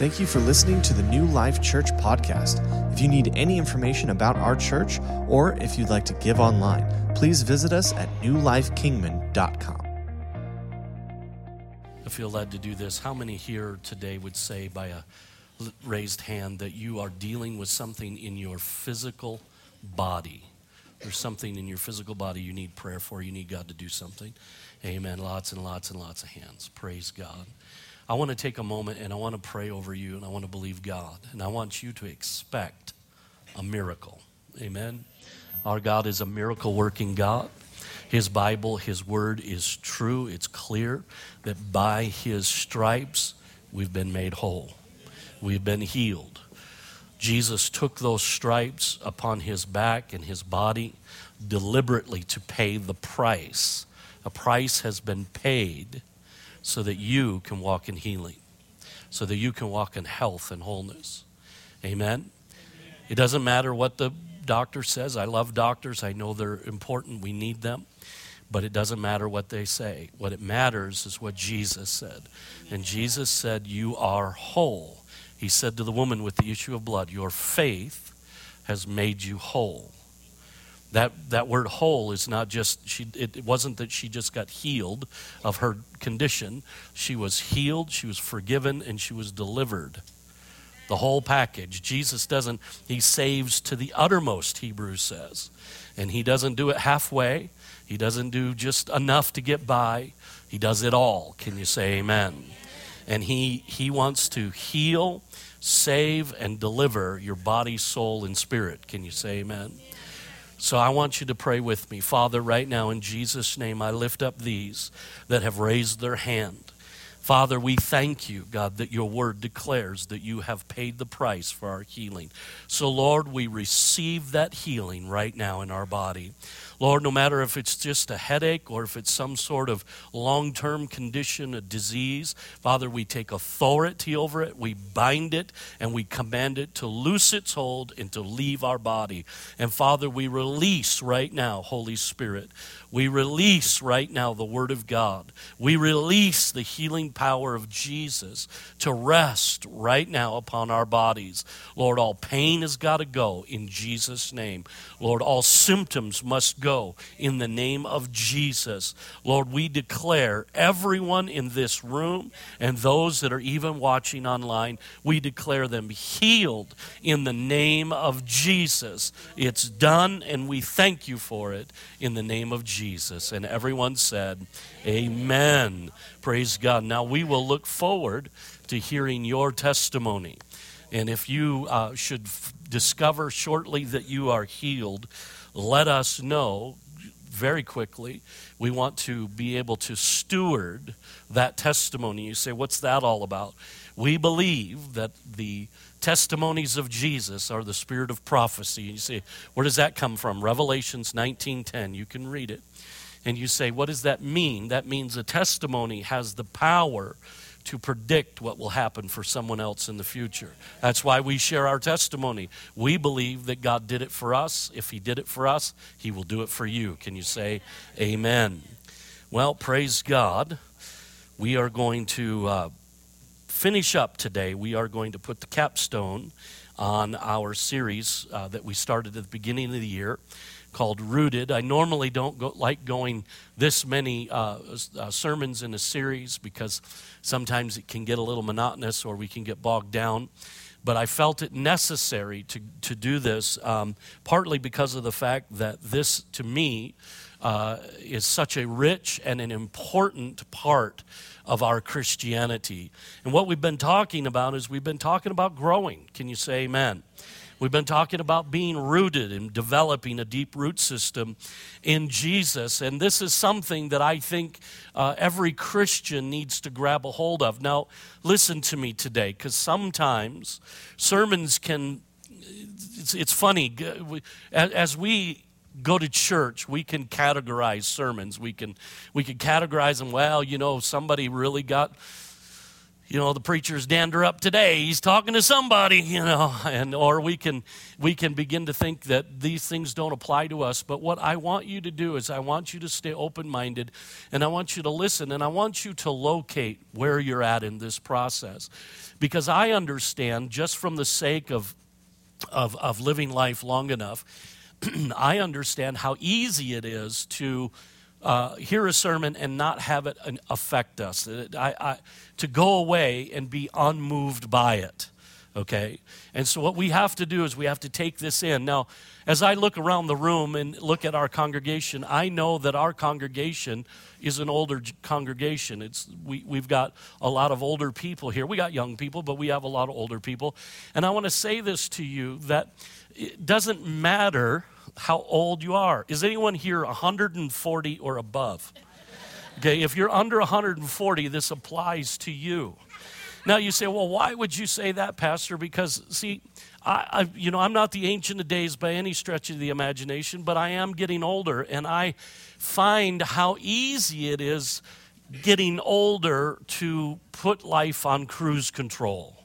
Thank you for listening to the New Life Church podcast. If you need any information about our church or if you'd like to give online, please visit us at newlifekingman.com. I feel led to do this. How many here today would say by a raised hand that you are dealing with something in your physical body? There's something in your physical body you need prayer for, you need God to do something. Amen. Lots and lots and lots of hands. Praise God. I want to take a moment and I want to pray over you and I want to believe God. And I want you to expect a miracle. Amen. Our God is a miracle working God. His Bible, His Word is true. It's clear that by His stripes we've been made whole, we've been healed. Jesus took those stripes upon His back and His body deliberately to pay the price. A price has been paid so that you can walk in healing, so that you can walk in health and wholeness. Amen? It doesn't matter what the doctor says. I love doctors, I know they're important, we need them. But it doesn't matter what they say. What it matters is what Jesus said. And Jesus said, You are whole. He said to the woman with the issue of blood, Your faith has made you whole. That, that word whole is not just, she, it wasn't that she just got healed of her condition. She was healed, she was forgiven, and she was delivered. The whole package. Jesus doesn't, he saves to the uttermost, Hebrews says. And he doesn't do it halfway, he doesn't do just enough to get by. He does it all. Can you say amen? And he, he wants to heal, save, and deliver your body, soul, and spirit. Can you say amen? So I want you to pray with me. Father, right now in Jesus' name, I lift up these that have raised their hand. Father, we thank you, God, that your word declares that you have paid the price for our healing. So, Lord, we receive that healing right now in our body. Lord, no matter if it's just a headache or if it's some sort of long term condition, a disease, Father, we take authority over it, we bind it, and we command it to loose its hold and to leave our body. And Father, we release right now, Holy Spirit, we release right now the Word of God. We release the healing power of Jesus to rest right now upon our bodies. Lord, all pain has got to go in Jesus' name. Lord, all symptoms must go in the name of Jesus. Lord, we declare everyone in this room and those that are even watching online, we declare them healed in the name of Jesus. It's done, and we thank you for it in the name of Jesus. Jesus. And everyone said, Amen. Praise God. Now we will look forward to hearing your testimony. And if you uh, should f- discover shortly that you are healed, let us know very quickly. We want to be able to steward that testimony. You say, What's that all about? We believe that the testimonies of Jesus are the spirit of prophecy. You say, where does that come from? Revelations 19:10. You can read it. And you say, what does that mean? That means a testimony has the power to predict what will happen for someone else in the future. That's why we share our testimony. We believe that God did it for us. If He did it for us, He will do it for you. Can you say amen? Well, praise God. We are going to uh, finish up today. We are going to put the capstone on our series uh, that we started at the beginning of the year called Rooted. I normally don't go, like going this many uh, uh, sermons in a series because sometimes it can get a little monotonous or we can get bogged down. But I felt it necessary to, to do this, um, partly because of the fact that this, to me, uh, is such a rich and an important part of our Christianity. And what we've been talking about is we've been talking about growing. Can you say amen? We've been talking about being rooted and developing a deep root system in Jesus. And this is something that I think uh, every Christian needs to grab a hold of. Now, listen to me today, because sometimes sermons can, it's, it's funny, as we go to church we can categorize sermons we can we can categorize them well you know somebody really got you know the preacher's dander up today. He's talking to somebody you know and or we can we can begin to think that these things don't apply to us. But what i want you to do is i want you to stay open-minded and i want you to listen and i want you to locate where you're at in this process. Because i understand just from the sake of of, of living life long enough i understand how easy it is to uh, hear a sermon and not have it affect us, I, I, to go away and be unmoved by it. Okay? And so, what we have to do is we have to take this in. Now, as I look around the room and look at our congregation, I know that our congregation is an older congregation. It's, we, we've got a lot of older people here. We got young people, but we have a lot of older people. And I want to say this to you that it doesn't matter how old you are. Is anyone here 140 or above? Okay, if you're under 140, this applies to you. Now you say, well, why would you say that, Pastor? Because, see, I, I, you know, I'm not the ancient of days by any stretch of the imagination, but I am getting older, and I find how easy it is getting older to put life on cruise control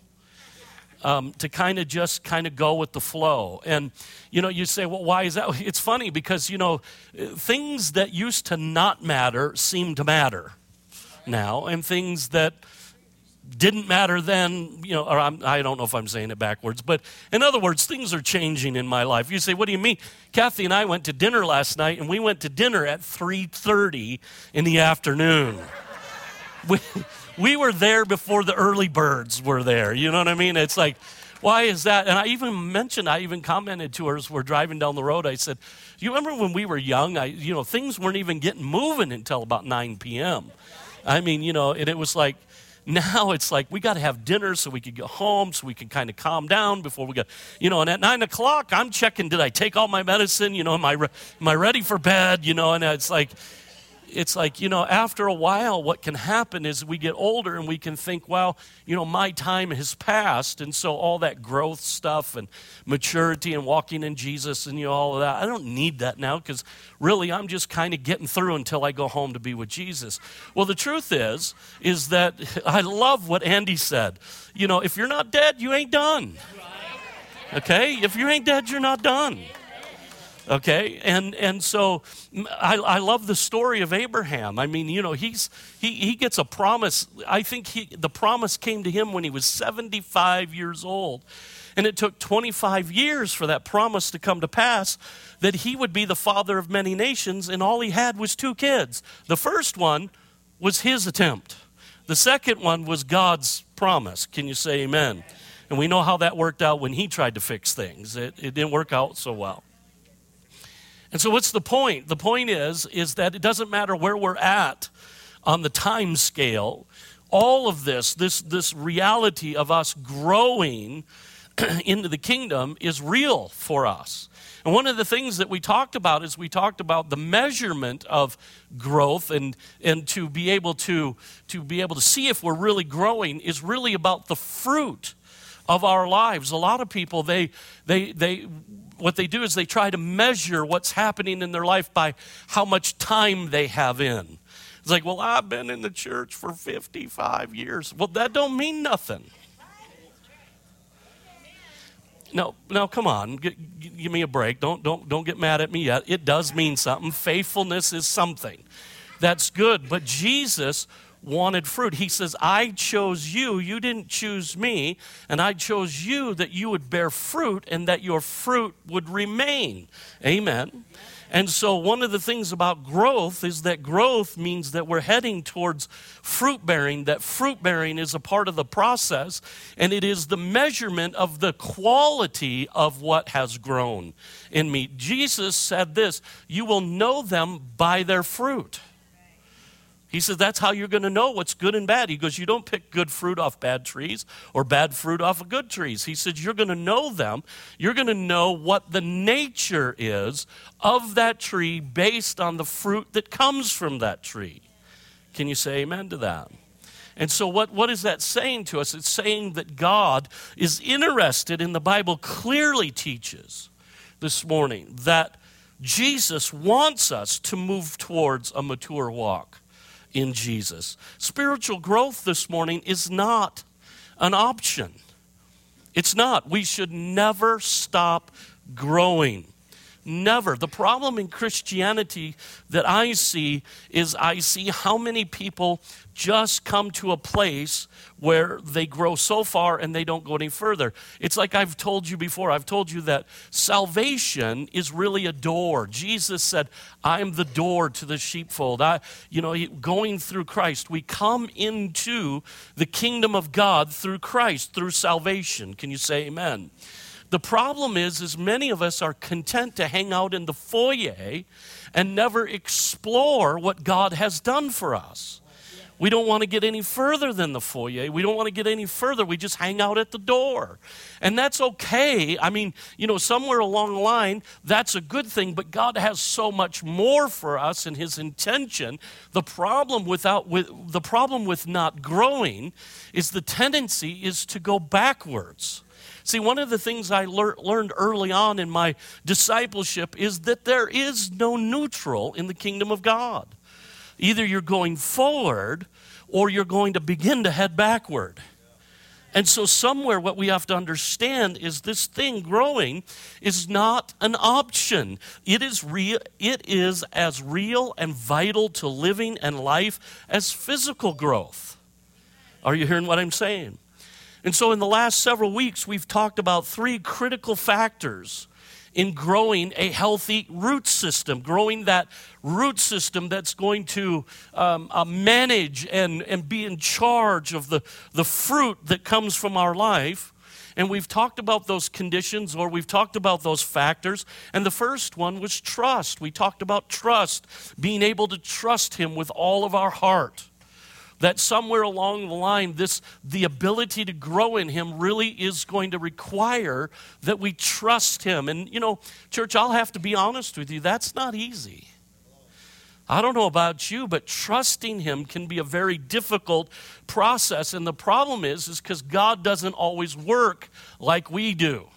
um, to kind of just kind of go with the flow. And, you know, you say, well, why is that? It's funny because, you know, things that used to not matter seem to matter now, and things that didn't matter then, you know, or I'm, I do not know if I'm saying it backwards, but in other words, things are changing in my life. You say, what do you mean? Kathy and I went to dinner last night, and we went to dinner at 3.30 in the afternoon. We, we were there before the early birds were there. You know what I mean? It's like, why is that? And I even mentioned, I even commented to her as we're driving down the road. I said, you remember when we were young? I, you know, things weren't even getting moving until about 9 p.m. I mean, you know, and it was like, now it's like we got to have dinner so we could go home so we can kind of calm down before we go you know and at nine o'clock i'm checking did i take all my medicine you know am i, re- am I ready for bed you know and it's like it's like, you know, after a while, what can happen is we get older and we can think, well, you know, my time has passed. And so all that growth stuff and maturity and walking in Jesus and, you know, all of that, I don't need that now because really I'm just kind of getting through until I go home to be with Jesus. Well, the truth is, is that I love what Andy said. You know, if you're not dead, you ain't done. Okay? If you ain't dead, you're not done okay? And and so I, I love the story of abraham. I mean you know he's he, he gets a promise. I think he, the promise came to him when he was 75 years old. And it took 25 years for that promise to come to pass that he would be the father of many nations and all he had was two kids. The first one was his attempt. The second one was god's promise. Can you say amen? And we know how that worked out when he tried to fix things. It, it didn't work out so well and so what's the point? The point is is that it doesn't matter where we're at on the time scale. All of this, this this reality of us growing into the kingdom is real for us. And one of the things that we talked about is we talked about the measurement of growth and, and to be able to, to be able to see if we're really growing is really about the fruit of our lives. A lot of people they they they what they do is they try to measure what's happening in their life by how much time they have in. It's like, well, I've been in the church for 55 years. Well, that don't mean nothing. No, no, come on, give me a break. Don't, don't, don't get mad at me yet. It does mean something. Faithfulness is something. That's good. But Jesus wanted fruit. He says, I chose you, you didn't choose me, and I chose you that you would bear fruit and that your fruit would remain. Amen. And so, one of the things about growth is that growth means that we're heading towards fruit bearing, that fruit bearing is a part of the process, and it is the measurement of the quality of what has grown in me. Jesus said this You will know them by their fruit. He says that's how you're going to know what's good and bad. He goes, You don't pick good fruit off bad trees or bad fruit off of good trees. He says, You're going to know them. You're going to know what the nature is of that tree based on the fruit that comes from that tree. Can you say amen to that? And so, what, what is that saying to us? It's saying that God is interested, and the Bible clearly teaches this morning that Jesus wants us to move towards a mature walk in Jesus. Spiritual growth this morning is not an option. It's not. We should never stop growing. Never. The problem in Christianity that I see is I see how many people just come to a place where they grow so far and they don't go any further. It's like I've told you before. I've told you that salvation is really a door. Jesus said, "I'm the door to the sheepfold." I, you know, going through Christ, we come into the kingdom of God through Christ, through salvation. Can you say amen? The problem is, is many of us are content to hang out in the foyer and never explore what God has done for us. We don't want to get any further than the foyer. We don't want to get any further. We just hang out at the door. And that's okay. I mean, you know, somewhere along the line, that's a good thing, but God has so much more for us in his intention. The problem without with the problem with not growing is the tendency is to go backwards. See, one of the things I lear- learned early on in my discipleship is that there is no neutral in the kingdom of God. Either you're going forward or you're going to begin to head backward. And so, somewhere, what we have to understand is this thing growing is not an option. It is, real, it is as real and vital to living and life as physical growth. Are you hearing what I'm saying? And so, in the last several weeks, we've talked about three critical factors in growing a healthy root system, growing that root system that's going to um, uh, manage and, and be in charge of the, the fruit that comes from our life. And we've talked about those conditions or we've talked about those factors. And the first one was trust. We talked about trust, being able to trust Him with all of our heart that somewhere along the line this the ability to grow in him really is going to require that we trust him and you know church i'll have to be honest with you that's not easy I don't know about you, but trusting him can be a very difficult process. And the problem is, is because God doesn't always work like we do.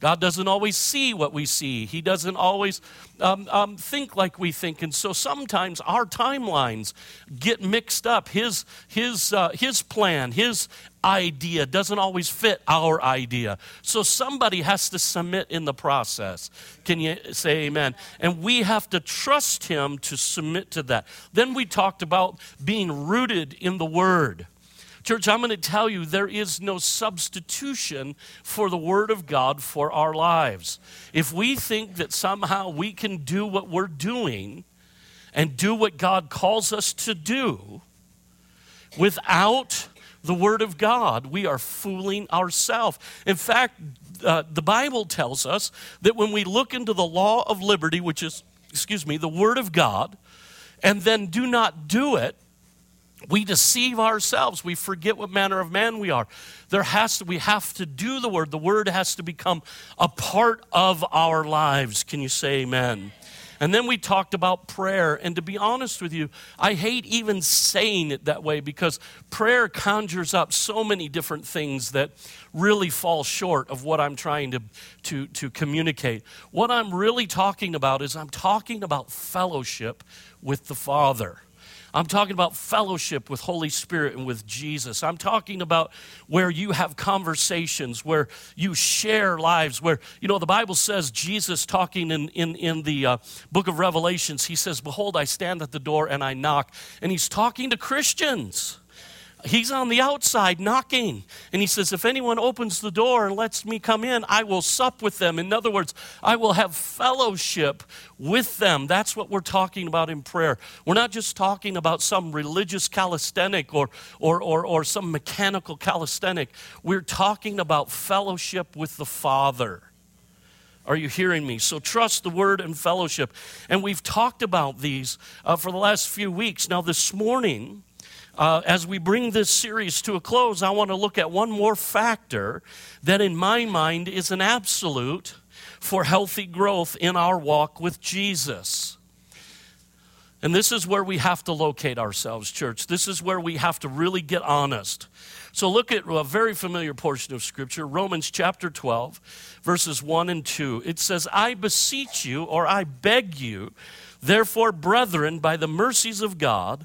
God doesn't always see what we see. He doesn't always um, um, think like we think. And so sometimes our timelines get mixed up. His, his, uh, his plan, his idea doesn't always fit our idea. So somebody has to submit in the process. Can you say amen? And we have to trust him to submit to that. Then we talked about being rooted in the word. Church, I'm going to tell you there is no substitution for the Word of God for our lives. If we think that somehow we can do what we're doing and do what God calls us to do without the Word of God, we are fooling ourselves. In fact, uh, the Bible tells us that when we look into the law of liberty, which is, excuse me, the Word of God, and then do not do it, we deceive ourselves. We forget what manner of man we are. There has to we have to do the word. The word has to become a part of our lives. Can you say amen? And then we talked about prayer. And to be honest with you i hate even saying it that way because prayer conjures up so many different things that really fall short of what i'm trying to, to, to communicate. What i'm really talking about is i'm talking about fellowship with the father I'm talking about fellowship with Holy Spirit and with Jesus. I'm talking about where you have conversations, where you share lives, where, you know, the Bible says, Jesus talking in, in, in the uh, book of Revelations, he says, Behold, I stand at the door and I knock. And he's talking to Christians. He's on the outside knocking. And he says, If anyone opens the door and lets me come in, I will sup with them. In other words, I will have fellowship with them. That's what we're talking about in prayer. We're not just talking about some religious calisthenic or, or, or, or some mechanical calisthenic. We're talking about fellowship with the Father. Are you hearing me? So trust the word and fellowship. And we've talked about these uh, for the last few weeks. Now, this morning, uh, as we bring this series to a close, I want to look at one more factor that, in my mind, is an absolute for healthy growth in our walk with Jesus. And this is where we have to locate ourselves, church. This is where we have to really get honest. So look at a very familiar portion of Scripture, Romans chapter 12, verses 1 and 2. It says, I beseech you, or I beg you, therefore, brethren, by the mercies of God,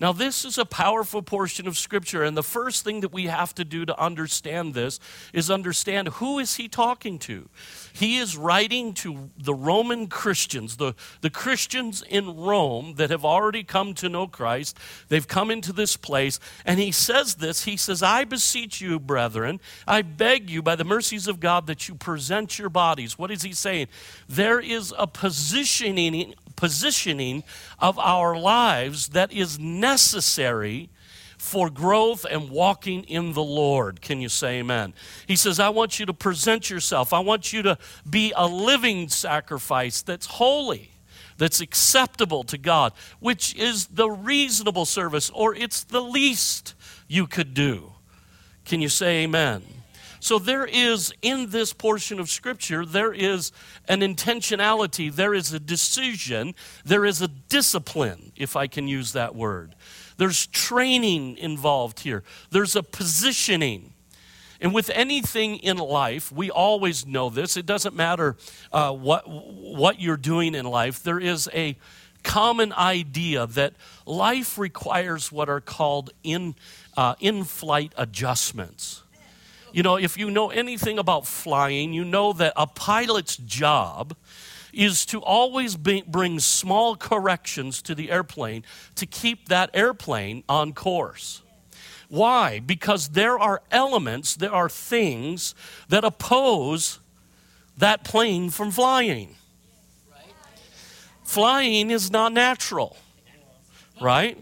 Now, this is a powerful portion of Scripture, and the first thing that we have to do to understand this is understand who is he talking to. He is writing to the Roman Christians, the, the Christians in Rome that have already come to know Christ. They've come into this place, and he says this. He says, I beseech you, brethren, I beg you by the mercies of God that you present your bodies. What is he saying? There is a positioning positioning of our lives that is necessary for growth and walking in the Lord. Can you say amen? He says, I want you to present yourself. I want you to be a living sacrifice that's holy, that's acceptable to God, which is the reasonable service, or it's the least you could do. Can you say amen? So there is, in this portion of Scripture, there is an intentionality, there is a decision, there is a discipline, if I can use that word. There's training involved here, there's a positioning. And with anything in life, we always know this. It doesn't matter uh, what, what you're doing in life, there is a common idea that life requires what are called in, uh, in flight adjustments. You know, if you know anything about flying, you know that a pilot's job is to always be, bring small corrections to the airplane to keep that airplane on course. Why? Because there are elements, there are things that oppose that plane from flying. Flying is not natural, right?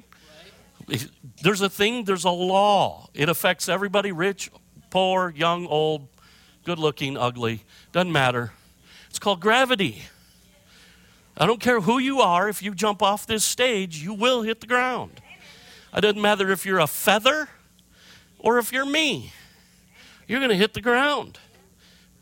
There's a thing, there's a law. It affects everybody, rich, poor, young, old, good looking, ugly. Doesn't matter. It's called gravity. I don't care who you are, if you jump off this stage, you will hit the ground. It doesn't matter if you're a feather or if you're me, you're going to hit the ground.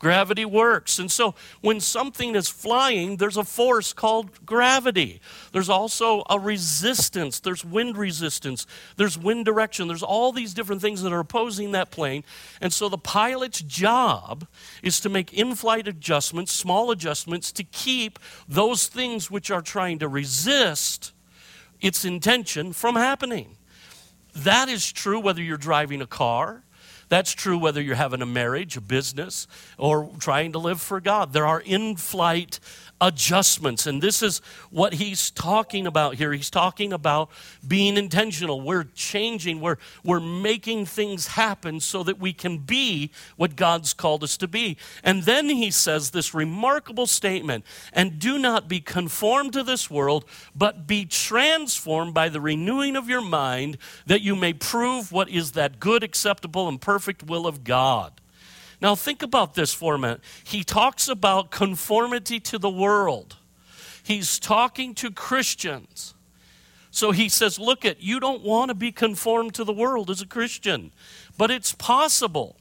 Gravity works. And so when something is flying, there's a force called gravity. There's also a resistance. There's wind resistance. There's wind direction. There's all these different things that are opposing that plane. And so the pilot's job is to make in flight adjustments, small adjustments, to keep those things which are trying to resist its intention from happening. That is true whether you're driving a car that's true whether you're having a marriage, a business, or trying to live for God. There are in flight adjustments. And this is what he's talking about here. He's talking about being intentional. We're changing, we're, we're making things happen so that we can be what God's called us to be. And then he says this remarkable statement and do not be conformed to this world, but be transformed by the renewing of your mind, that you may prove what is that good, acceptable, and perfect will of God. Now, think about this for a minute. He talks about conformity to the world, he's talking to Christians. So he says, Look, at you don't want to be conformed to the world as a Christian, but it's possible.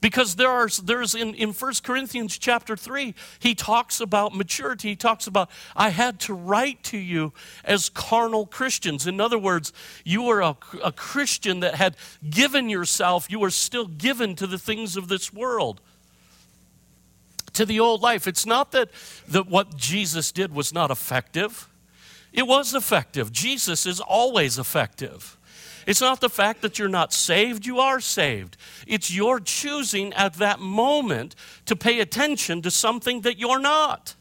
Because there are, there's in, in 1 Corinthians chapter 3, he talks about maturity. He talks about, I had to write to you as carnal Christians. In other words, you were a, a Christian that had given yourself, you were still given to the things of this world to the old life. It's not that, that what Jesus did was not effective, it was effective. Jesus is always effective. It's not the fact that you're not saved, you are saved. It's your choosing at that moment to pay attention to something that you're not.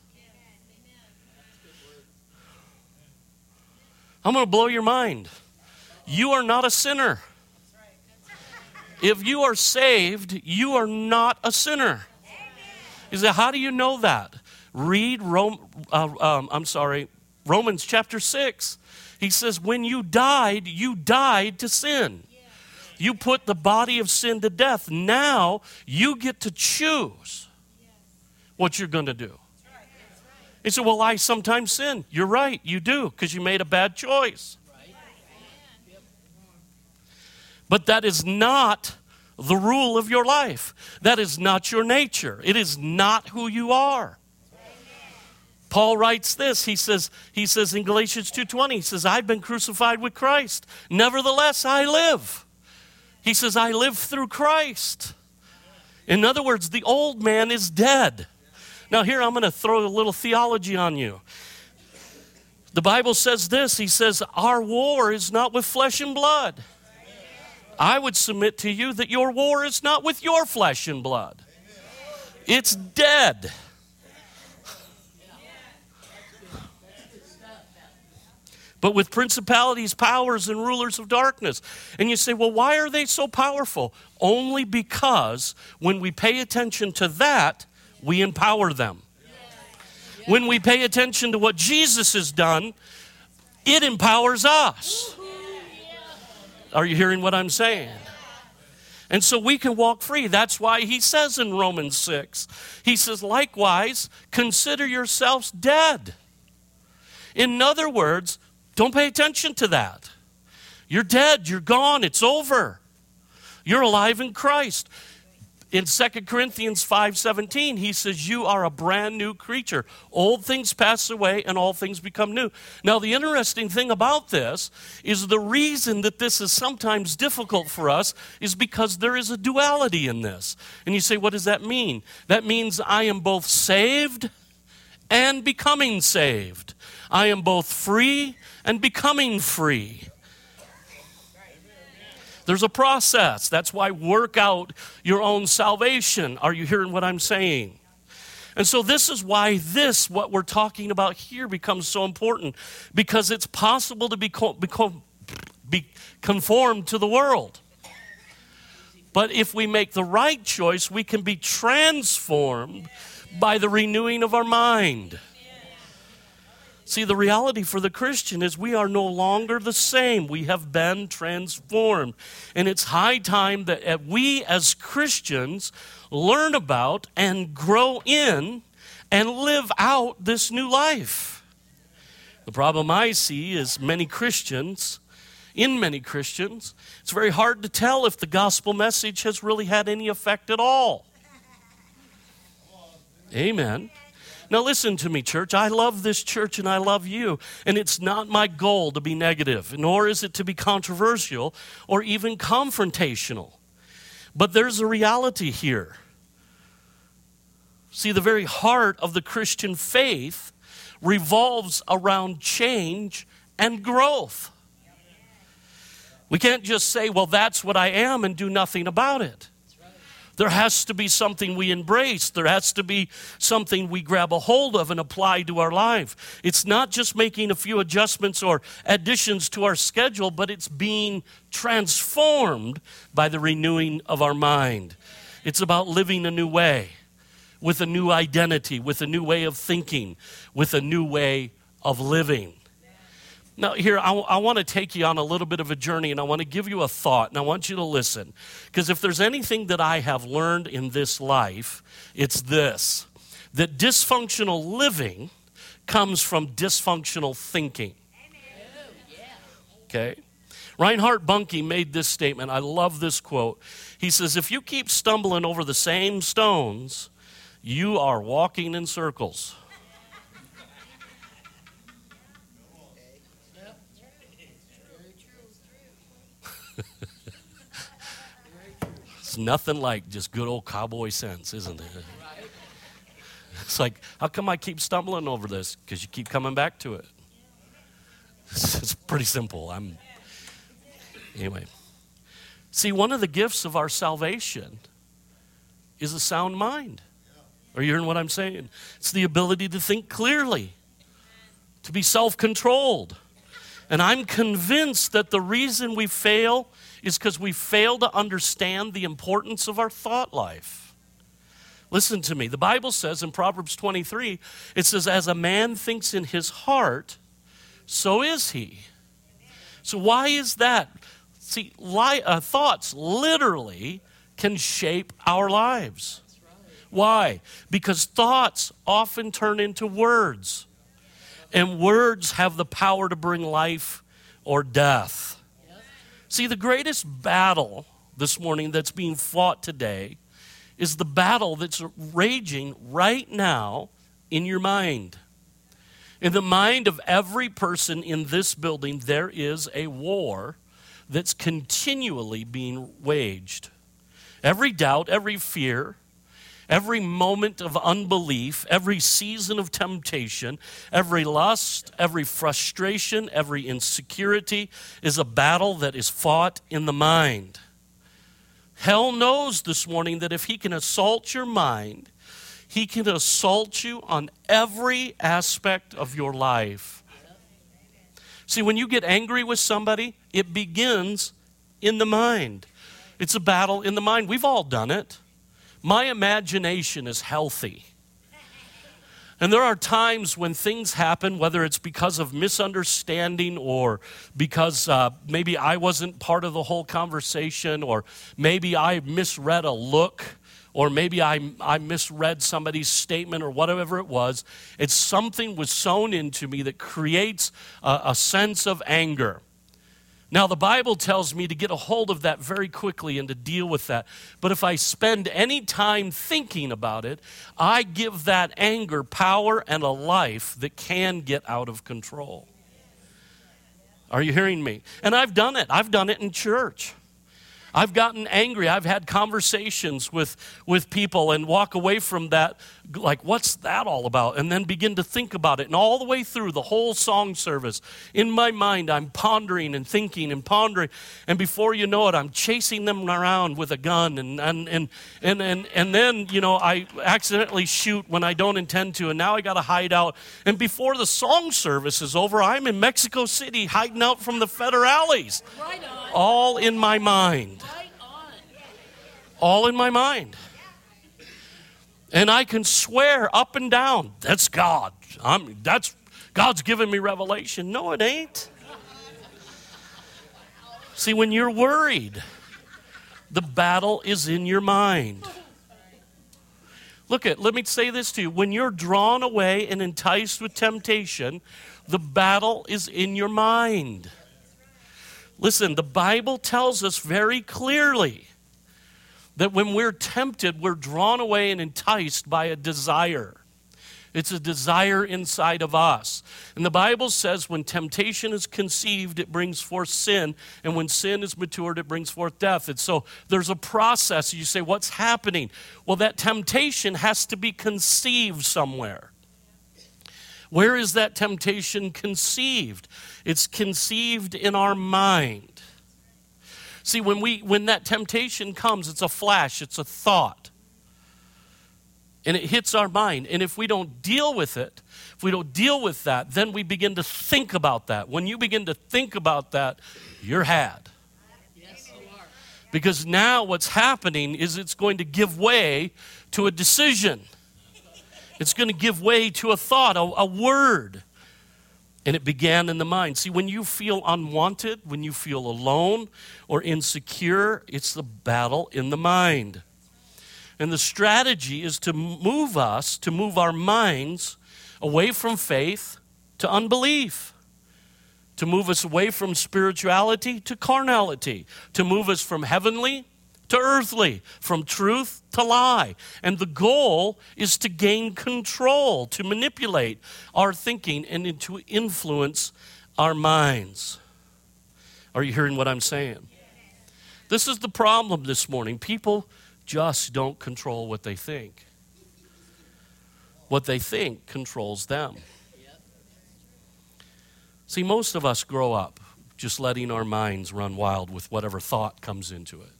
I'm going to blow your mind. You are not a sinner. If you are saved, you are not a sinner. You say, how do you know that? Read Rome, uh, um, I'm sorry, Romans chapter 6. He says, When you died, you died to sin. You put the body of sin to death. Now you get to choose what you're going to do. He said, Well, I sometimes sin. You're right, you do, because you made a bad choice. But that is not the rule of your life. That is not your nature. It is not who you are. Paul writes this. He says, he says in Galatians 2:20, he says, I've been crucified with Christ. Nevertheless, I live. He says, I live through Christ. In other words, the old man is dead. Now, here I'm going to throw a little theology on you. The Bible says this He says, Our war is not with flesh and blood. I would submit to you that your war is not with your flesh and blood, it's dead. But with principalities, powers, and rulers of darkness. And you say, well, why are they so powerful? Only because when we pay attention to that, we empower them. When we pay attention to what Jesus has done, it empowers us. Are you hearing what I'm saying? And so we can walk free. That's why he says in Romans 6, he says, likewise, consider yourselves dead. In other words, don't pay attention to that. You're dead, you're gone, it's over. You're alive in Christ. In 2 Corinthians 5:17, he says you are a brand new creature. Old things pass away and all things become new. Now the interesting thing about this is the reason that this is sometimes difficult for us is because there is a duality in this. And you say what does that mean? That means I am both saved and becoming saved. I am both free and becoming free. There's a process. That's why work out your own salvation. Are you hearing what I'm saying? And so, this is why this, what we're talking about here, becomes so important because it's possible to be, be conformed to the world. But if we make the right choice, we can be transformed by the renewing of our mind. See, the reality for the Christian is we are no longer the same. We have been transformed. And it's high time that we as Christians learn about and grow in and live out this new life. The problem I see is many Christians, in many Christians, it's very hard to tell if the gospel message has really had any effect at all. Amen. Now, listen to me, church. I love this church and I love you. And it's not my goal to be negative, nor is it to be controversial or even confrontational. But there's a reality here. See, the very heart of the Christian faith revolves around change and growth. We can't just say, well, that's what I am and do nothing about it. There has to be something we embrace. There has to be something we grab a hold of and apply to our life. It's not just making a few adjustments or additions to our schedule, but it's being transformed by the renewing of our mind. It's about living a new way, with a new identity, with a new way of thinking, with a new way of living. Now, here, I, I want to take you on a little bit of a journey and I want to give you a thought and I want you to listen. Because if there's anything that I have learned in this life, it's this that dysfunctional living comes from dysfunctional thinking. Okay? Reinhard Bonnke made this statement. I love this quote. He says, If you keep stumbling over the same stones, you are walking in circles. It's nothing like just good old cowboy sense, isn't it? It's like, how come I keep stumbling over this? Because you keep coming back to it. It's pretty simple. I'm anyway. See, one of the gifts of our salvation is a sound mind. Are you hearing what I'm saying? It's the ability to think clearly, to be self controlled. And I'm convinced that the reason we fail is because we fail to understand the importance of our thought life. Listen to me. The Bible says in Proverbs 23, it says, As a man thinks in his heart, so is he. So, why is that? See, li- uh, thoughts literally can shape our lives. Why? Because thoughts often turn into words. And words have the power to bring life or death. See, the greatest battle this morning that's being fought today is the battle that's raging right now in your mind. In the mind of every person in this building, there is a war that's continually being waged. Every doubt, every fear, every moment of unbelief, every season of temptation, every lust, every frustration, every insecurity is a battle that is fought in the mind. Hell knows this morning that if he can assault your mind, he can assault you on every aspect of your life. See, when you get angry with somebody, it begins in the mind. It's a battle in the mind. We've all done it. My imagination is healthy. And there are times when things happen, whether it's because of misunderstanding or because uh, maybe I wasn't part of the whole conversation, or maybe I misread a look, or maybe I, I misread somebody's statement, or whatever it was. It's something was sown into me that creates a, a sense of anger. Now, the Bible tells me to get a hold of that very quickly and to deal with that. But if I spend any time thinking about it, I give that anger power and a life that can get out of control. Are you hearing me? And I've done it. I've done it in church. I've gotten angry. I've had conversations with, with people and walk away from that like, what's that all about? And then begin to think about it. And all the way through the whole song service, in my mind, I'm pondering and thinking and pondering. And before you know it, I'm chasing them around with a gun. And, and, and, and, and, and then, you know, I accidentally shoot when I don't intend to. And now I got to hide out. And before the song service is over, I'm in Mexico City hiding out from the federales. Right all in my mind. Right all in my mind. And I can swear up and down, that's God. I'm, that's God's given me revelation. No, it ain't. See, when you're worried, the battle is in your mind. Look at, let me say this to you. When you're drawn away and enticed with temptation, the battle is in your mind. Listen, the Bible tells us very clearly that when we're tempted, we're drawn away and enticed by a desire. It's a desire inside of us. And the Bible says when temptation is conceived, it brings forth sin. And when sin is matured, it brings forth death. And so there's a process. You say, What's happening? Well, that temptation has to be conceived somewhere. Where is that temptation conceived? It's conceived in our mind. See, when, we, when that temptation comes, it's a flash, it's a thought. And it hits our mind. And if we don't deal with it, if we don't deal with that, then we begin to think about that. When you begin to think about that, you're had. Because now what's happening is it's going to give way to a decision. It's going to give way to a thought, a, a word. And it began in the mind. See, when you feel unwanted, when you feel alone or insecure, it's the battle in the mind. And the strategy is to move us, to move our minds away from faith to unbelief, to move us away from spirituality to carnality, to move us from heavenly to earthly, from truth to lie. And the goal is to gain control, to manipulate our thinking, and to influence our minds. Are you hearing what I'm saying? This is the problem this morning. People just don't control what they think. What they think controls them. See, most of us grow up just letting our minds run wild with whatever thought comes into it.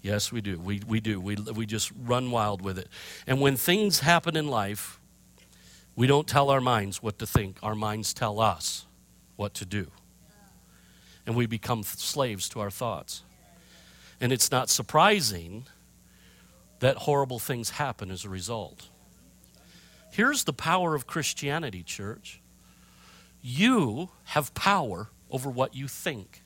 Yes, we do. We, we do. We, we just run wild with it. And when things happen in life, we don't tell our minds what to think. Our minds tell us what to do. And we become slaves to our thoughts. And it's not surprising that horrible things happen as a result. Here's the power of Christianity, church. You have power over what you think.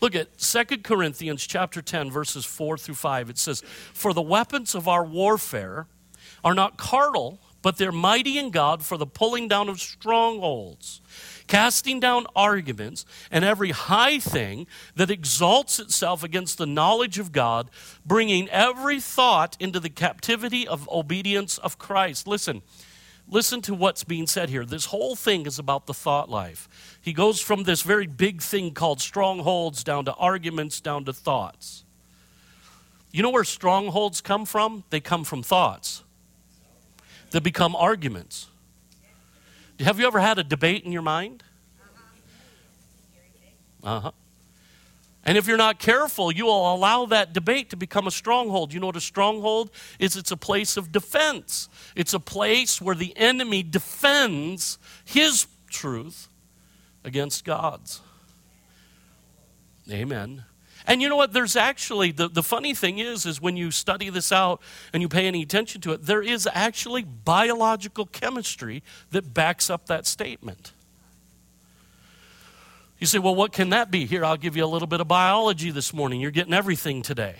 Look at 2 Corinthians chapter 10 verses 4 through 5. It says, "For the weapons of our warfare are not carnal, but they're mighty in God for the pulling down of strongholds, casting down arguments and every high thing that exalts itself against the knowledge of God, bringing every thought into the captivity of obedience of Christ." Listen, listen to what's being said here. This whole thing is about the thought life. He goes from this very big thing called strongholds down to arguments, down to thoughts. You know where strongholds come from? They come from thoughts that become arguments. Have you ever had a debate in your mind? Uh huh. And if you're not careful, you will allow that debate to become a stronghold. You know what a stronghold is? It's a place of defense. It's a place where the enemy defends his truth against God's. Amen. And you know what? There's actually, the, the funny thing is, is when you study this out and you pay any attention to it, there is actually biological chemistry that backs up that statement. You say, well, what can that be? Here, I'll give you a little bit of biology this morning. You're getting everything today.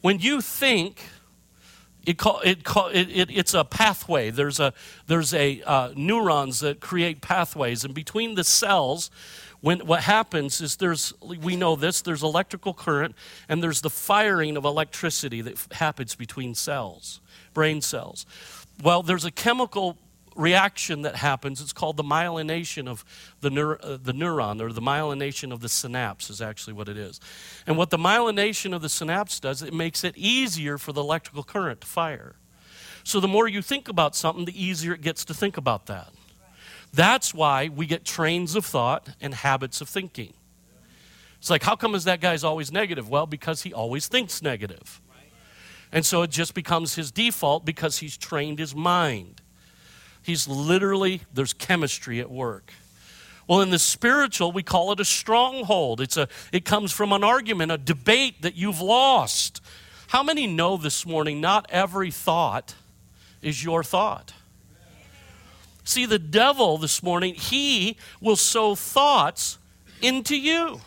When you think, it, call, it, call, it, it, it's a pathway. There's, a, there's a, uh, neurons that create pathways, and between the cells, when what happens is there's we know this there's electrical current and there's the firing of electricity that happens between cells brain cells well there's a chemical reaction that happens. It's called the myelination of the, neur- uh, the neuron, or the myelination of the synapse, is actually what it is. And what the myelination of the synapse does, it makes it easier for the electrical current to fire. So the more you think about something, the easier it gets to think about that. That's why we get trains of thought and habits of thinking. It's like, how come is that guy's always negative? Well, because he always thinks negative. And so it just becomes his default because he's trained his mind. He's literally, there's chemistry at work. Well, in the spiritual, we call it a stronghold. It's a, it comes from an argument, a debate that you've lost. How many know this morning not every thought is your thought? See, the devil this morning, he will sow thoughts into you.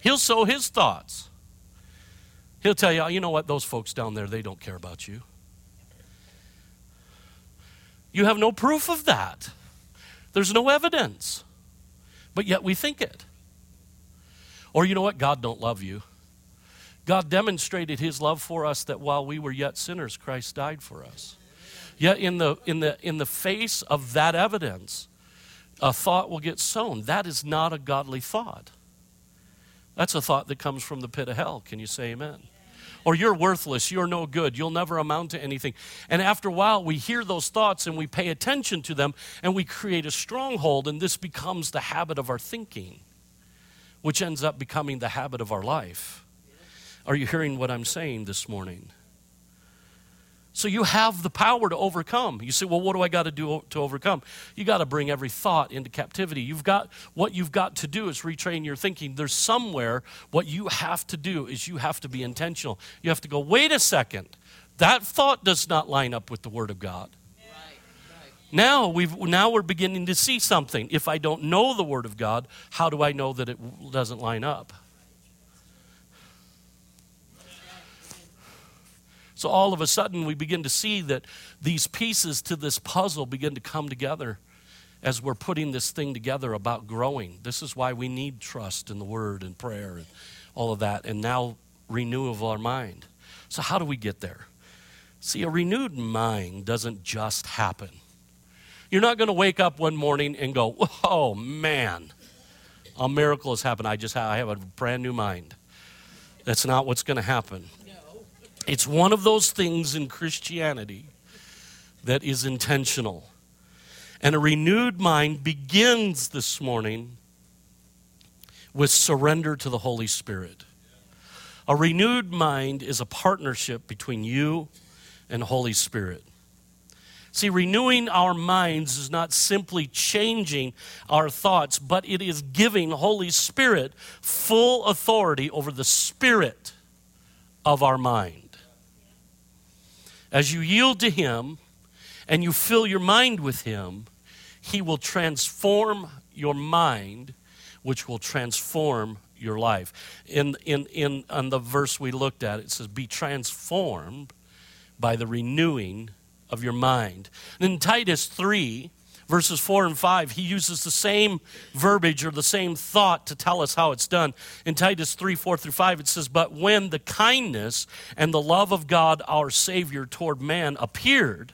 He'll sow his thoughts. He'll tell you, you know what, those folks down there, they don't care about you. You have no proof of that. There's no evidence. But yet we think it. Or you know what? God don't love you. God demonstrated his love for us that while we were yet sinners, Christ died for us. Yet in the in the in the face of that evidence, a thought will get sown. That is not a godly thought. That's a thought that comes from the pit of hell. Can you say amen? Or you're worthless, you're no good, you'll never amount to anything. And after a while, we hear those thoughts and we pay attention to them and we create a stronghold, and this becomes the habit of our thinking, which ends up becoming the habit of our life. Are you hearing what I'm saying this morning? So you have the power to overcome. You say, well, what do I got to do to overcome? You got to bring every thought into captivity. You've got what you've got to do is retrain your thinking. There's somewhere what you have to do is you have to be intentional. You have to go, wait a second. That thought does not line up with the word of God. Now we've now we're beginning to see something. If I don't know the word of God, how do I know that it doesn't line up? So all of a sudden, we begin to see that these pieces to this puzzle begin to come together as we're putting this thing together about growing. This is why we need trust in the Word and prayer and all of that, and now renewal of our mind. So, how do we get there? See, a renewed mind doesn't just happen. You're not going to wake up one morning and go, oh man, a miracle has happened. I just have, I have a brand new mind. That's not what's going to happen. It's one of those things in Christianity that is intentional. And a renewed mind begins this morning with surrender to the Holy Spirit. A renewed mind is a partnership between you and Holy Spirit. See, renewing our minds is not simply changing our thoughts, but it is giving Holy Spirit full authority over the spirit of our mind. As you yield to Him and you fill your mind with Him, He will transform your mind, which will transform your life. In, in, in on the verse we looked at, it says, Be transformed by the renewing of your mind. And in Titus 3, verses 4 and 5, he uses the same verbiage or the same thought to tell us how it's done. In Titus 3 4 through 5, it says, But when the kindness and the love of God our Savior toward man appeared,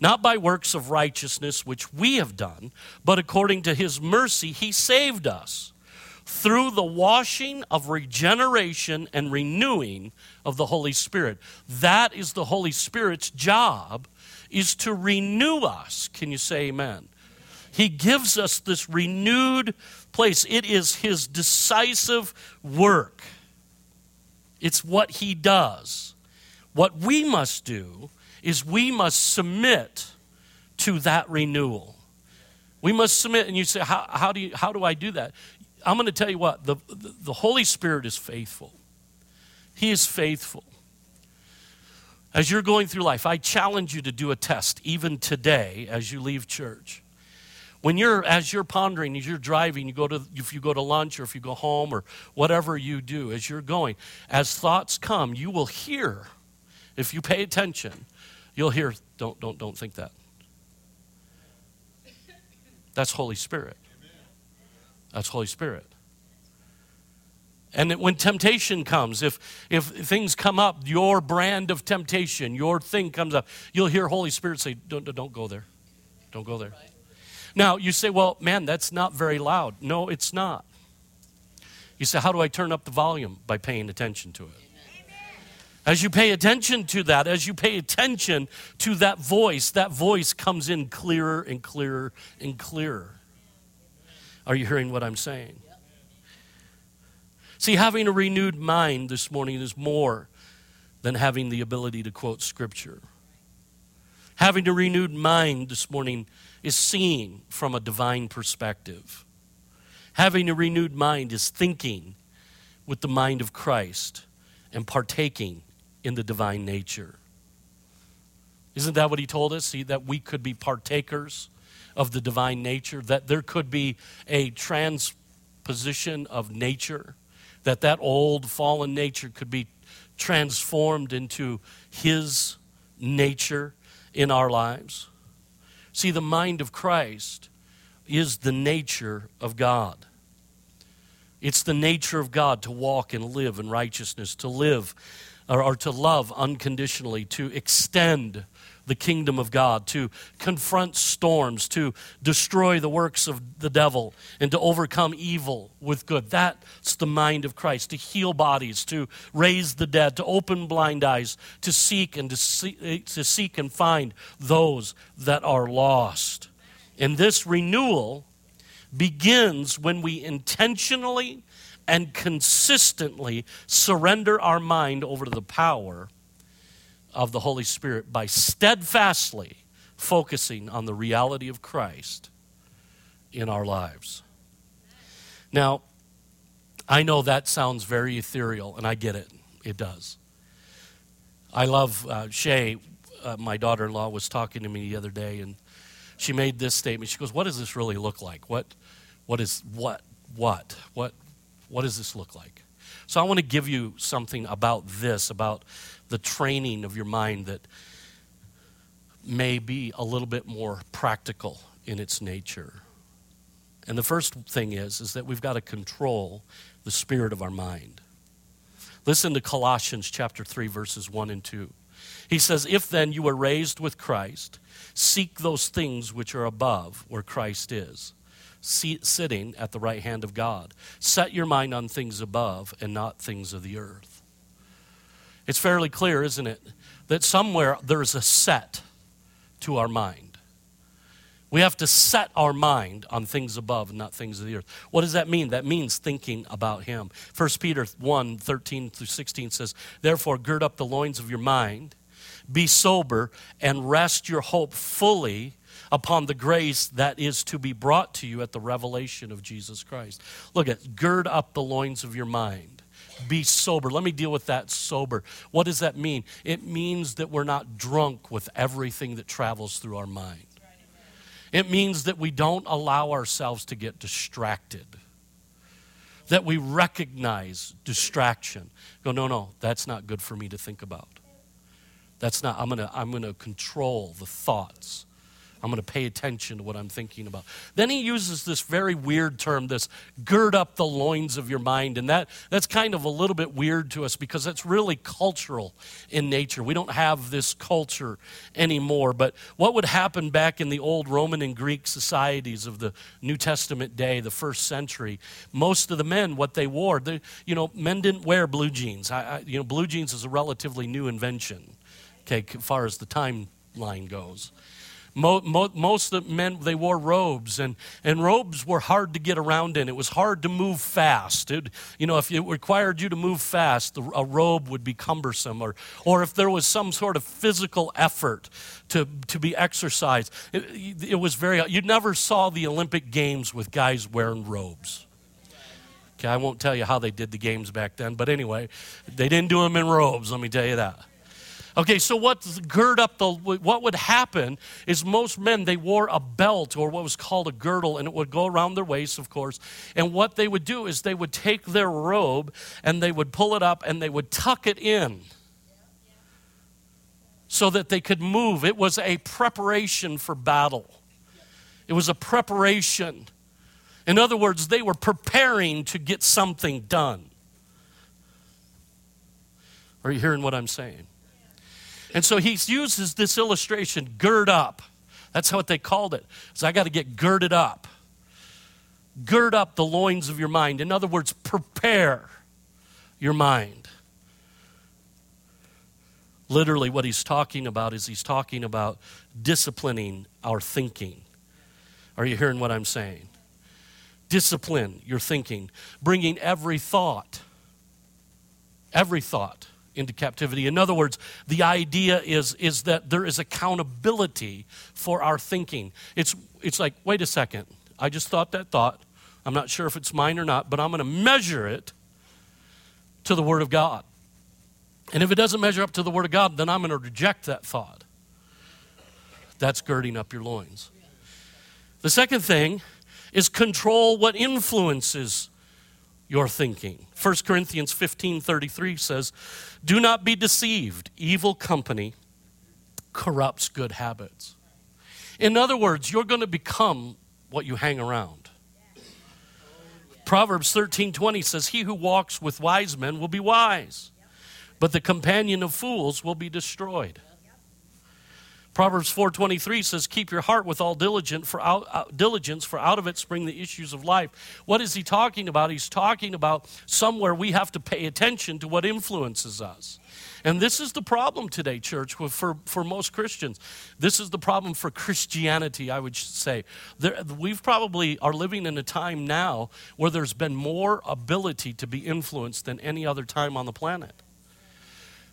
not by works of righteousness which we have done, but according to his mercy, he saved us through the washing of regeneration and renewing of the Holy Spirit. That is the Holy Spirit's job is to renew us. Can you say amen? He gives us this renewed place. It is his decisive work. It's what he does. What we must do is we must submit to that renewal. We must submit, and you say, How, how, do, you, how do I do that? I'm going to tell you what, the, the, the Holy Spirit is faithful. He is faithful. As you're going through life, I challenge you to do a test, even today, as you leave church. When you're, as you're pondering, as you're driving, you go to, if you go to lunch or if you go home or whatever you do, as you're going, as thoughts come, you will hear, if you pay attention, you'll hear, don't, don't, don't think that. That's Holy Spirit. That's Holy Spirit. And when temptation comes, if, if things come up, your brand of temptation, your thing comes up, you'll hear Holy Spirit say, don't, don't go there. Don't go there. Now, you say, well, man, that's not very loud. No, it's not. You say, how do I turn up the volume? By paying attention to it. As you pay attention to that, as you pay attention to that voice, that voice comes in clearer and clearer and clearer. Are you hearing what I'm saying? See, having a renewed mind this morning is more than having the ability to quote Scripture. Having a renewed mind this morning is seeing from a divine perspective. Having a renewed mind is thinking with the mind of Christ and partaking in the divine nature. Isn't that what he told us? See, that we could be partakers of the divine nature, that there could be a transposition of nature that that old fallen nature could be transformed into his nature in our lives. See, the mind of Christ is the nature of God. It's the nature of God to walk and live in righteousness, to live or, or to love unconditionally, to extend the kingdom of God, to confront storms, to destroy the works of the devil, and to overcome evil with good. That's the mind of Christ, to heal bodies, to raise the dead, to open blind eyes, to seek and to, see, to seek and find those that are lost. And this renewal begins when we intentionally and consistently surrender our mind over to the power of the Holy Spirit by steadfastly focusing on the reality of Christ in our lives. Now, I know that sounds very ethereal, and I get it. It does. I love uh, Shay, uh, my daughter in law, was talking to me the other day, and she made this statement. She goes, What does this really look like? What, what is, what, what, what, what does this look like? So I want to give you something about this, about the training of your mind that may be a little bit more practical in its nature. And the first thing is is that we've got to control the spirit of our mind. Listen to Colossians chapter 3 verses 1 and 2. He says, "If then you were raised with Christ, seek those things which are above where Christ is." sitting at the right hand of God. Set your mind on things above and not things of the earth. It's fairly clear, isn't it, that somewhere there's a set to our mind. We have to set our mind on things above and not things of the earth. What does that mean? That means thinking about Him. 1 Peter 1 13 through 16 says, Therefore, gird up the loins of your mind, be sober, and rest your hope fully upon the grace that is to be brought to you at the revelation of Jesus Christ. Look at, gird up the loins of your mind. Be sober. Let me deal with that sober. What does that mean? It means that we're not drunk with everything that travels through our mind. It means that we don't allow ourselves to get distracted. That we recognize distraction. Go, no, no, that's not good for me to think about. That's not, I'm gonna, I'm gonna control the thoughts I'm going to pay attention to what I'm thinking about. Then he uses this very weird term, this gird up the loins of your mind. And that, that's kind of a little bit weird to us because it's really cultural in nature. We don't have this culture anymore. But what would happen back in the old Roman and Greek societies of the New Testament day, the first century, most of the men, what they wore, they, you know, men didn't wear blue jeans. I, I, you know, blue jeans is a relatively new invention, okay, as far as the timeline goes. Mo, mo, most of the men, they wore robes, and, and robes were hard to get around in. It was hard to move fast. It, you know, if it required you to move fast, a robe would be cumbersome. Or, or if there was some sort of physical effort to, to be exercised, it, it was very, you never saw the Olympic Games with guys wearing robes. Okay, I won't tell you how they did the games back then, but anyway, they didn't do them in robes, let me tell you that. Okay, so what gird up the what would happen is most men they wore a belt or what was called a girdle and it would go around their waist, of course. And what they would do is they would take their robe and they would pull it up and they would tuck it in so that they could move. It was a preparation for battle. It was a preparation. In other words, they were preparing to get something done. Are you hearing what I'm saying? And so he uses this illustration gird up. That's what they called it. So I got to get girded up. Gird up the loins of your mind. In other words, prepare your mind. Literally, what he's talking about is he's talking about disciplining our thinking. Are you hearing what I'm saying? Discipline your thinking, bringing every thought, every thought into captivity. In other words, the idea is, is that there is accountability for our thinking. It's, it's like, wait a second, I just thought that thought. I'm not sure if it's mine or not, but I'm going to measure it to the Word of God. And if it doesn't measure up to the Word of God, then I'm going to reject that thought. That's girding up your loins. The second thing is control what influences your thinking. 1 Corinthians 15 33 says, Do not be deceived. Evil company corrupts good habits. In other words, you're going to become what you hang around. Proverbs 13 20 says, He who walks with wise men will be wise, but the companion of fools will be destroyed. Proverbs 4:23 says, "Keep your heart with all diligence for out, uh, diligence, for out of it spring the issues of life." What is he talking about? He's talking about somewhere we have to pay attention to what influences us. And this is the problem today, church, for, for most Christians. This is the problem for Christianity, I would say. There, we've probably are living in a time now where there's been more ability to be influenced than any other time on the planet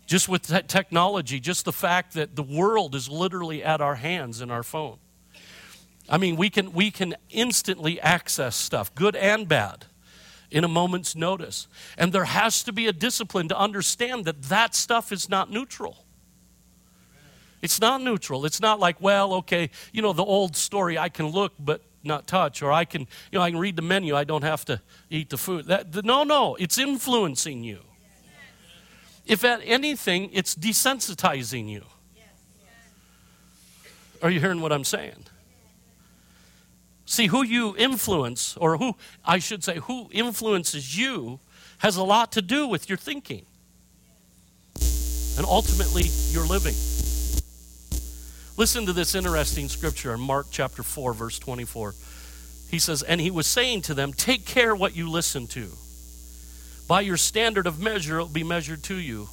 just with te- technology, just the fact that the world is literally at our hands in our phone. I mean, we can, we can instantly access stuff, good and bad, in a moment's notice. And there has to be a discipline to understand that that stuff is not neutral. It's not neutral. It's not like, well, okay, you know, the old story, I can look but not touch, or I can, you know, I can read the menu, I don't have to eat the food. That, no, no, it's influencing you. If at anything, it's desensitizing you. Are you hearing what I'm saying? See, who you influence, or who, I should say, who influences you, has a lot to do with your thinking and ultimately your living. Listen to this interesting scripture in Mark chapter 4, verse 24. He says, And he was saying to them, Take care what you listen to. By your standard of measure, it will be measured to you,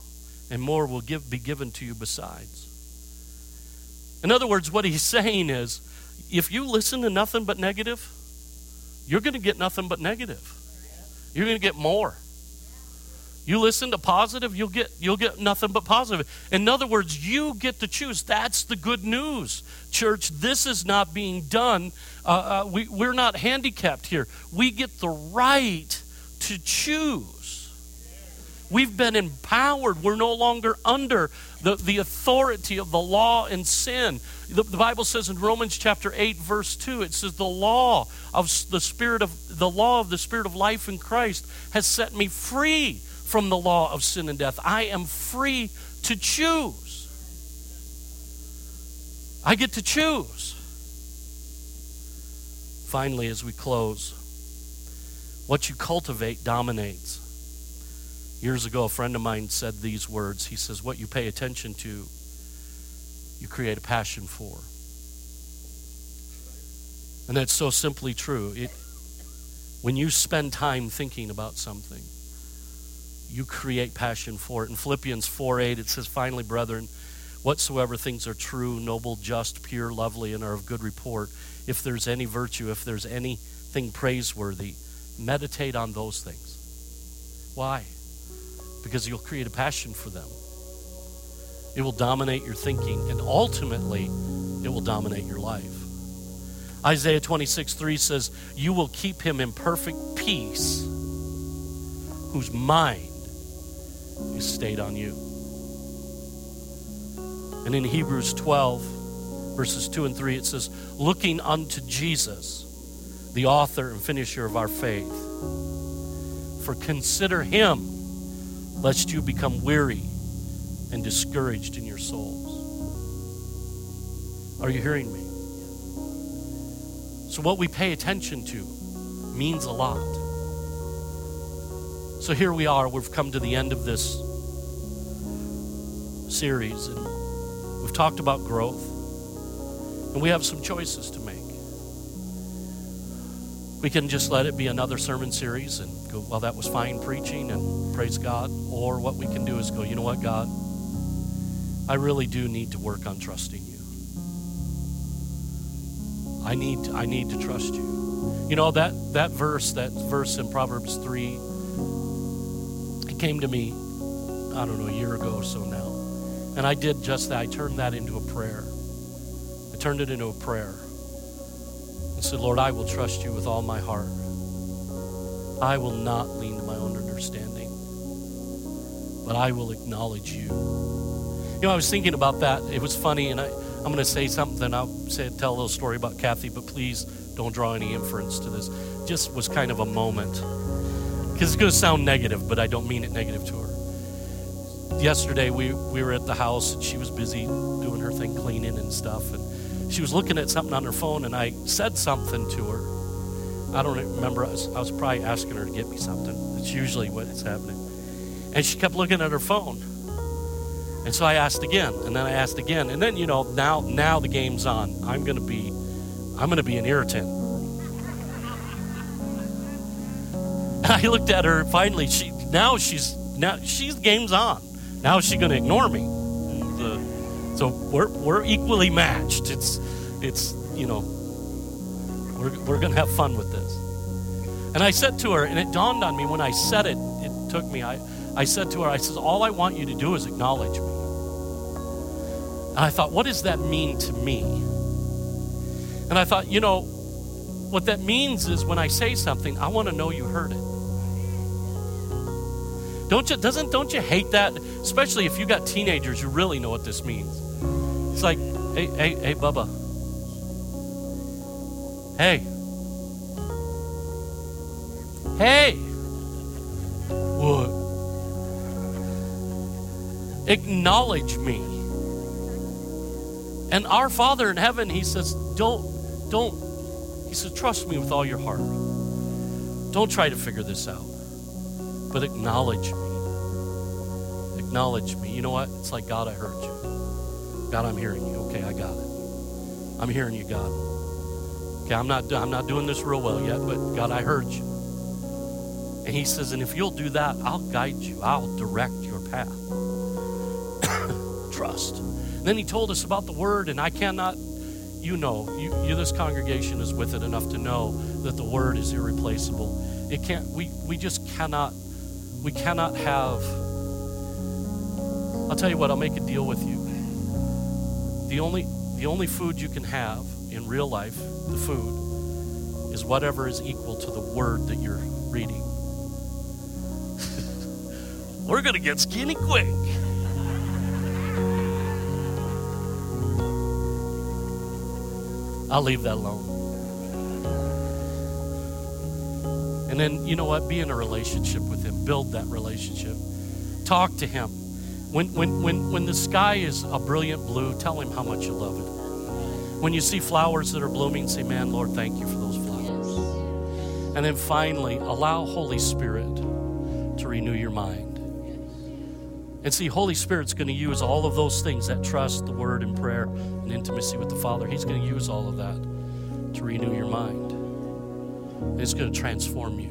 and more will give, be given to you besides. In other words, what he's saying is if you listen to nothing but negative, you're going to get nothing but negative. You're going to get more. You listen to positive, you'll get you'll get nothing but positive. In other words, you get to choose. That's the good news, church. This is not being done. Uh, uh, we, we're not handicapped here. We get the right to choose. We've been empowered. We're no longer under the, the authority of the law and sin. The, the, Bible says in Romans chapter 8, verse 2, it says, The law of the Spirit of the law of the Spirit of life in Christ has set me free from the law of sin and death. I am free to choose. I get to choose. Finally, as we close, what you cultivate dominates. Years ago, a friend of mine said these words. He says, What you pay attention to, you create a passion for. And that's so simply true. It, when you spend time thinking about something, you create passion for it. In Philippians 4 8, it says, Finally, brethren, whatsoever things are true, noble, just, pure, lovely, and are of good report, if there's any virtue, if there's anything praiseworthy, meditate on those things. Why? Because you'll create a passion for them. It will dominate your thinking, and ultimately, it will dominate your life. Isaiah 26 3 says, You will keep him in perfect peace, whose mind is stayed on you. And in Hebrews 12, verses 2 and 3, it says, Looking unto Jesus, the author and finisher of our faith. For consider him, lest you become weary and discouraged in your souls. Are you hearing me? So, what we pay attention to means a lot. So, here we are. We've come to the end of this series, and we've talked about growth, and we have some choices to make. We can just let it be another sermon series and go, well, that was fine preaching and praise God. Or what we can do is go, you know what, God? I really do need to work on trusting you. I need I need to trust you. You know that that verse, that verse in Proverbs 3 it came to me I don't know a year ago or so now. And I did just that. I turned that into a prayer. I turned it into a prayer. And said, Lord, I will trust you with all my heart. I will not lean to my own understanding, but I will acknowledge you. You know, I was thinking about that. It was funny, and I, I'm going to say something. I'll say, tell a little story about Kathy, but please don't draw any inference to this. Just was kind of a moment. Because it's going to sound negative, but I don't mean it negative to her. Yesterday, we, we were at the house, and she was busy doing her thing, cleaning and stuff. And she was looking at something on her phone, and I said something to her. I don't remember. I was, I was probably asking her to get me something. That's usually what's happening. And she kept looking at her phone. And so I asked again, and then I asked again, and then you know now now the game's on. I'm to be I'm to be an irritant. And I looked at her. Finally, she now she's now she's game's on. Now she's to ignore me. The, so we're we're equally matched. It's it's you know we're we're going to have fun with this. And I said to her, and it dawned on me when I said it. It took me. I I said to her, I says, all I want you to do is acknowledge me. And I thought, what does that mean to me? And I thought, you know, what that means is when I say something, I want to know you heard it. Don't you doesn't don't you hate that? Especially if you got teenagers, you really know what this means. It's like, hey, hey, hey, Bubba. Hey. Hey. What? acknowledge me. And our Father in heaven, He says, don't, don't, He says, trust me with all your heart. Don't try to figure this out, but acknowledge me. Acknowledge me. You know what? It's like, God, I heard you. God, I'm hearing you. Okay, I got it. I'm hearing you, God. Okay, I'm not, I'm not doing this real well yet, but God, I heard you. And He says, and if you'll do that, I'll guide you, I'll direct your path trust. And then he told us about the word, and I cannot, you know, you, you, this congregation is with it enough to know that the word is irreplaceable. It can't, we, we just cannot, we cannot have, I'll tell you what, I'll make a deal with you. The only, the only food you can have in real life, the food, is whatever is equal to the word that you're reading. We're to get skinny quick. I'll leave that alone. And then, you know what? Be in a relationship with Him. Build that relationship. Talk to Him. When, when, when, when the sky is a brilliant blue, tell Him how much you love it. When you see flowers that are blooming, say, Man, Lord, thank you for those flowers. And then finally, allow Holy Spirit to renew your mind. And see, Holy Spirit's going to use all of those things that trust, the Word, and prayer, and intimacy with the Father. He's going to use all of that to renew your mind. And it's going to transform you.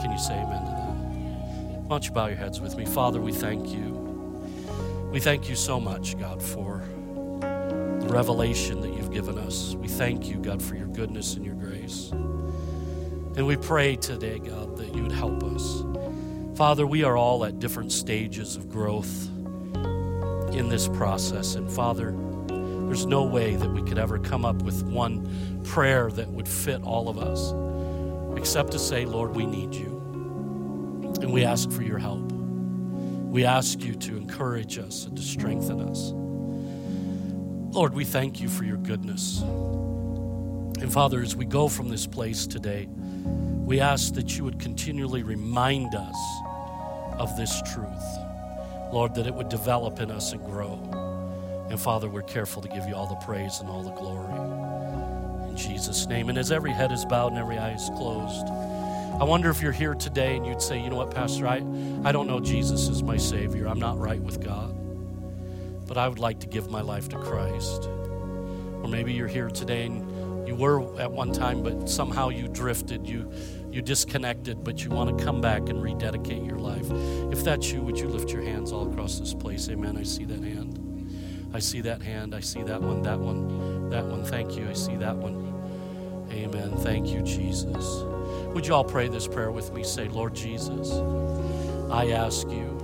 Can you say amen? Why don't you bow your heads with me? Father, we thank you. We thank you so much, God, for the revelation that you've given us. We thank you, God, for your goodness and your grace. And we pray today, God, that you would help us. Father, we are all at different stages of growth in this process. And Father, there's no way that we could ever come up with one prayer that would fit all of us, except to say, Lord, we need you. And we ask for your help. We ask you to encourage us and to strengthen us. Lord, we thank you for your goodness. And Father, as we go from this place today, we ask that you would continually remind us of this truth. Lord, that it would develop in us and grow. And Father, we're careful to give you all the praise and all the glory. In Jesus' name. And as every head is bowed and every eye is closed, I wonder if you're here today and you'd say, you know what, Pastor, I, I don't know Jesus is my Savior. I'm not right with God. But I would like to give my life to Christ. Or maybe you're here today and you were at one time, but somehow you drifted, you, you disconnected, but you want to come back and rededicate your life. If that's you, would you lift your hands all across this place? Amen. I see that hand. I see that hand. I see that one, that one, that one. Thank you. I see that one. Amen. Thank you, Jesus. Would you all pray this prayer with me? Say, Lord Jesus, I ask you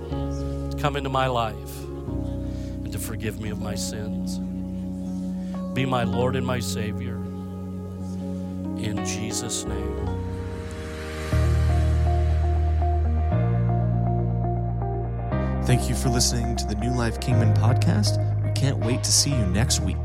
to come into my life and to forgive me of my sins. Be my Lord and my Savior. In Jesus' name. Thank you for listening to the New Life Kingman podcast. We can't wait to see you next week.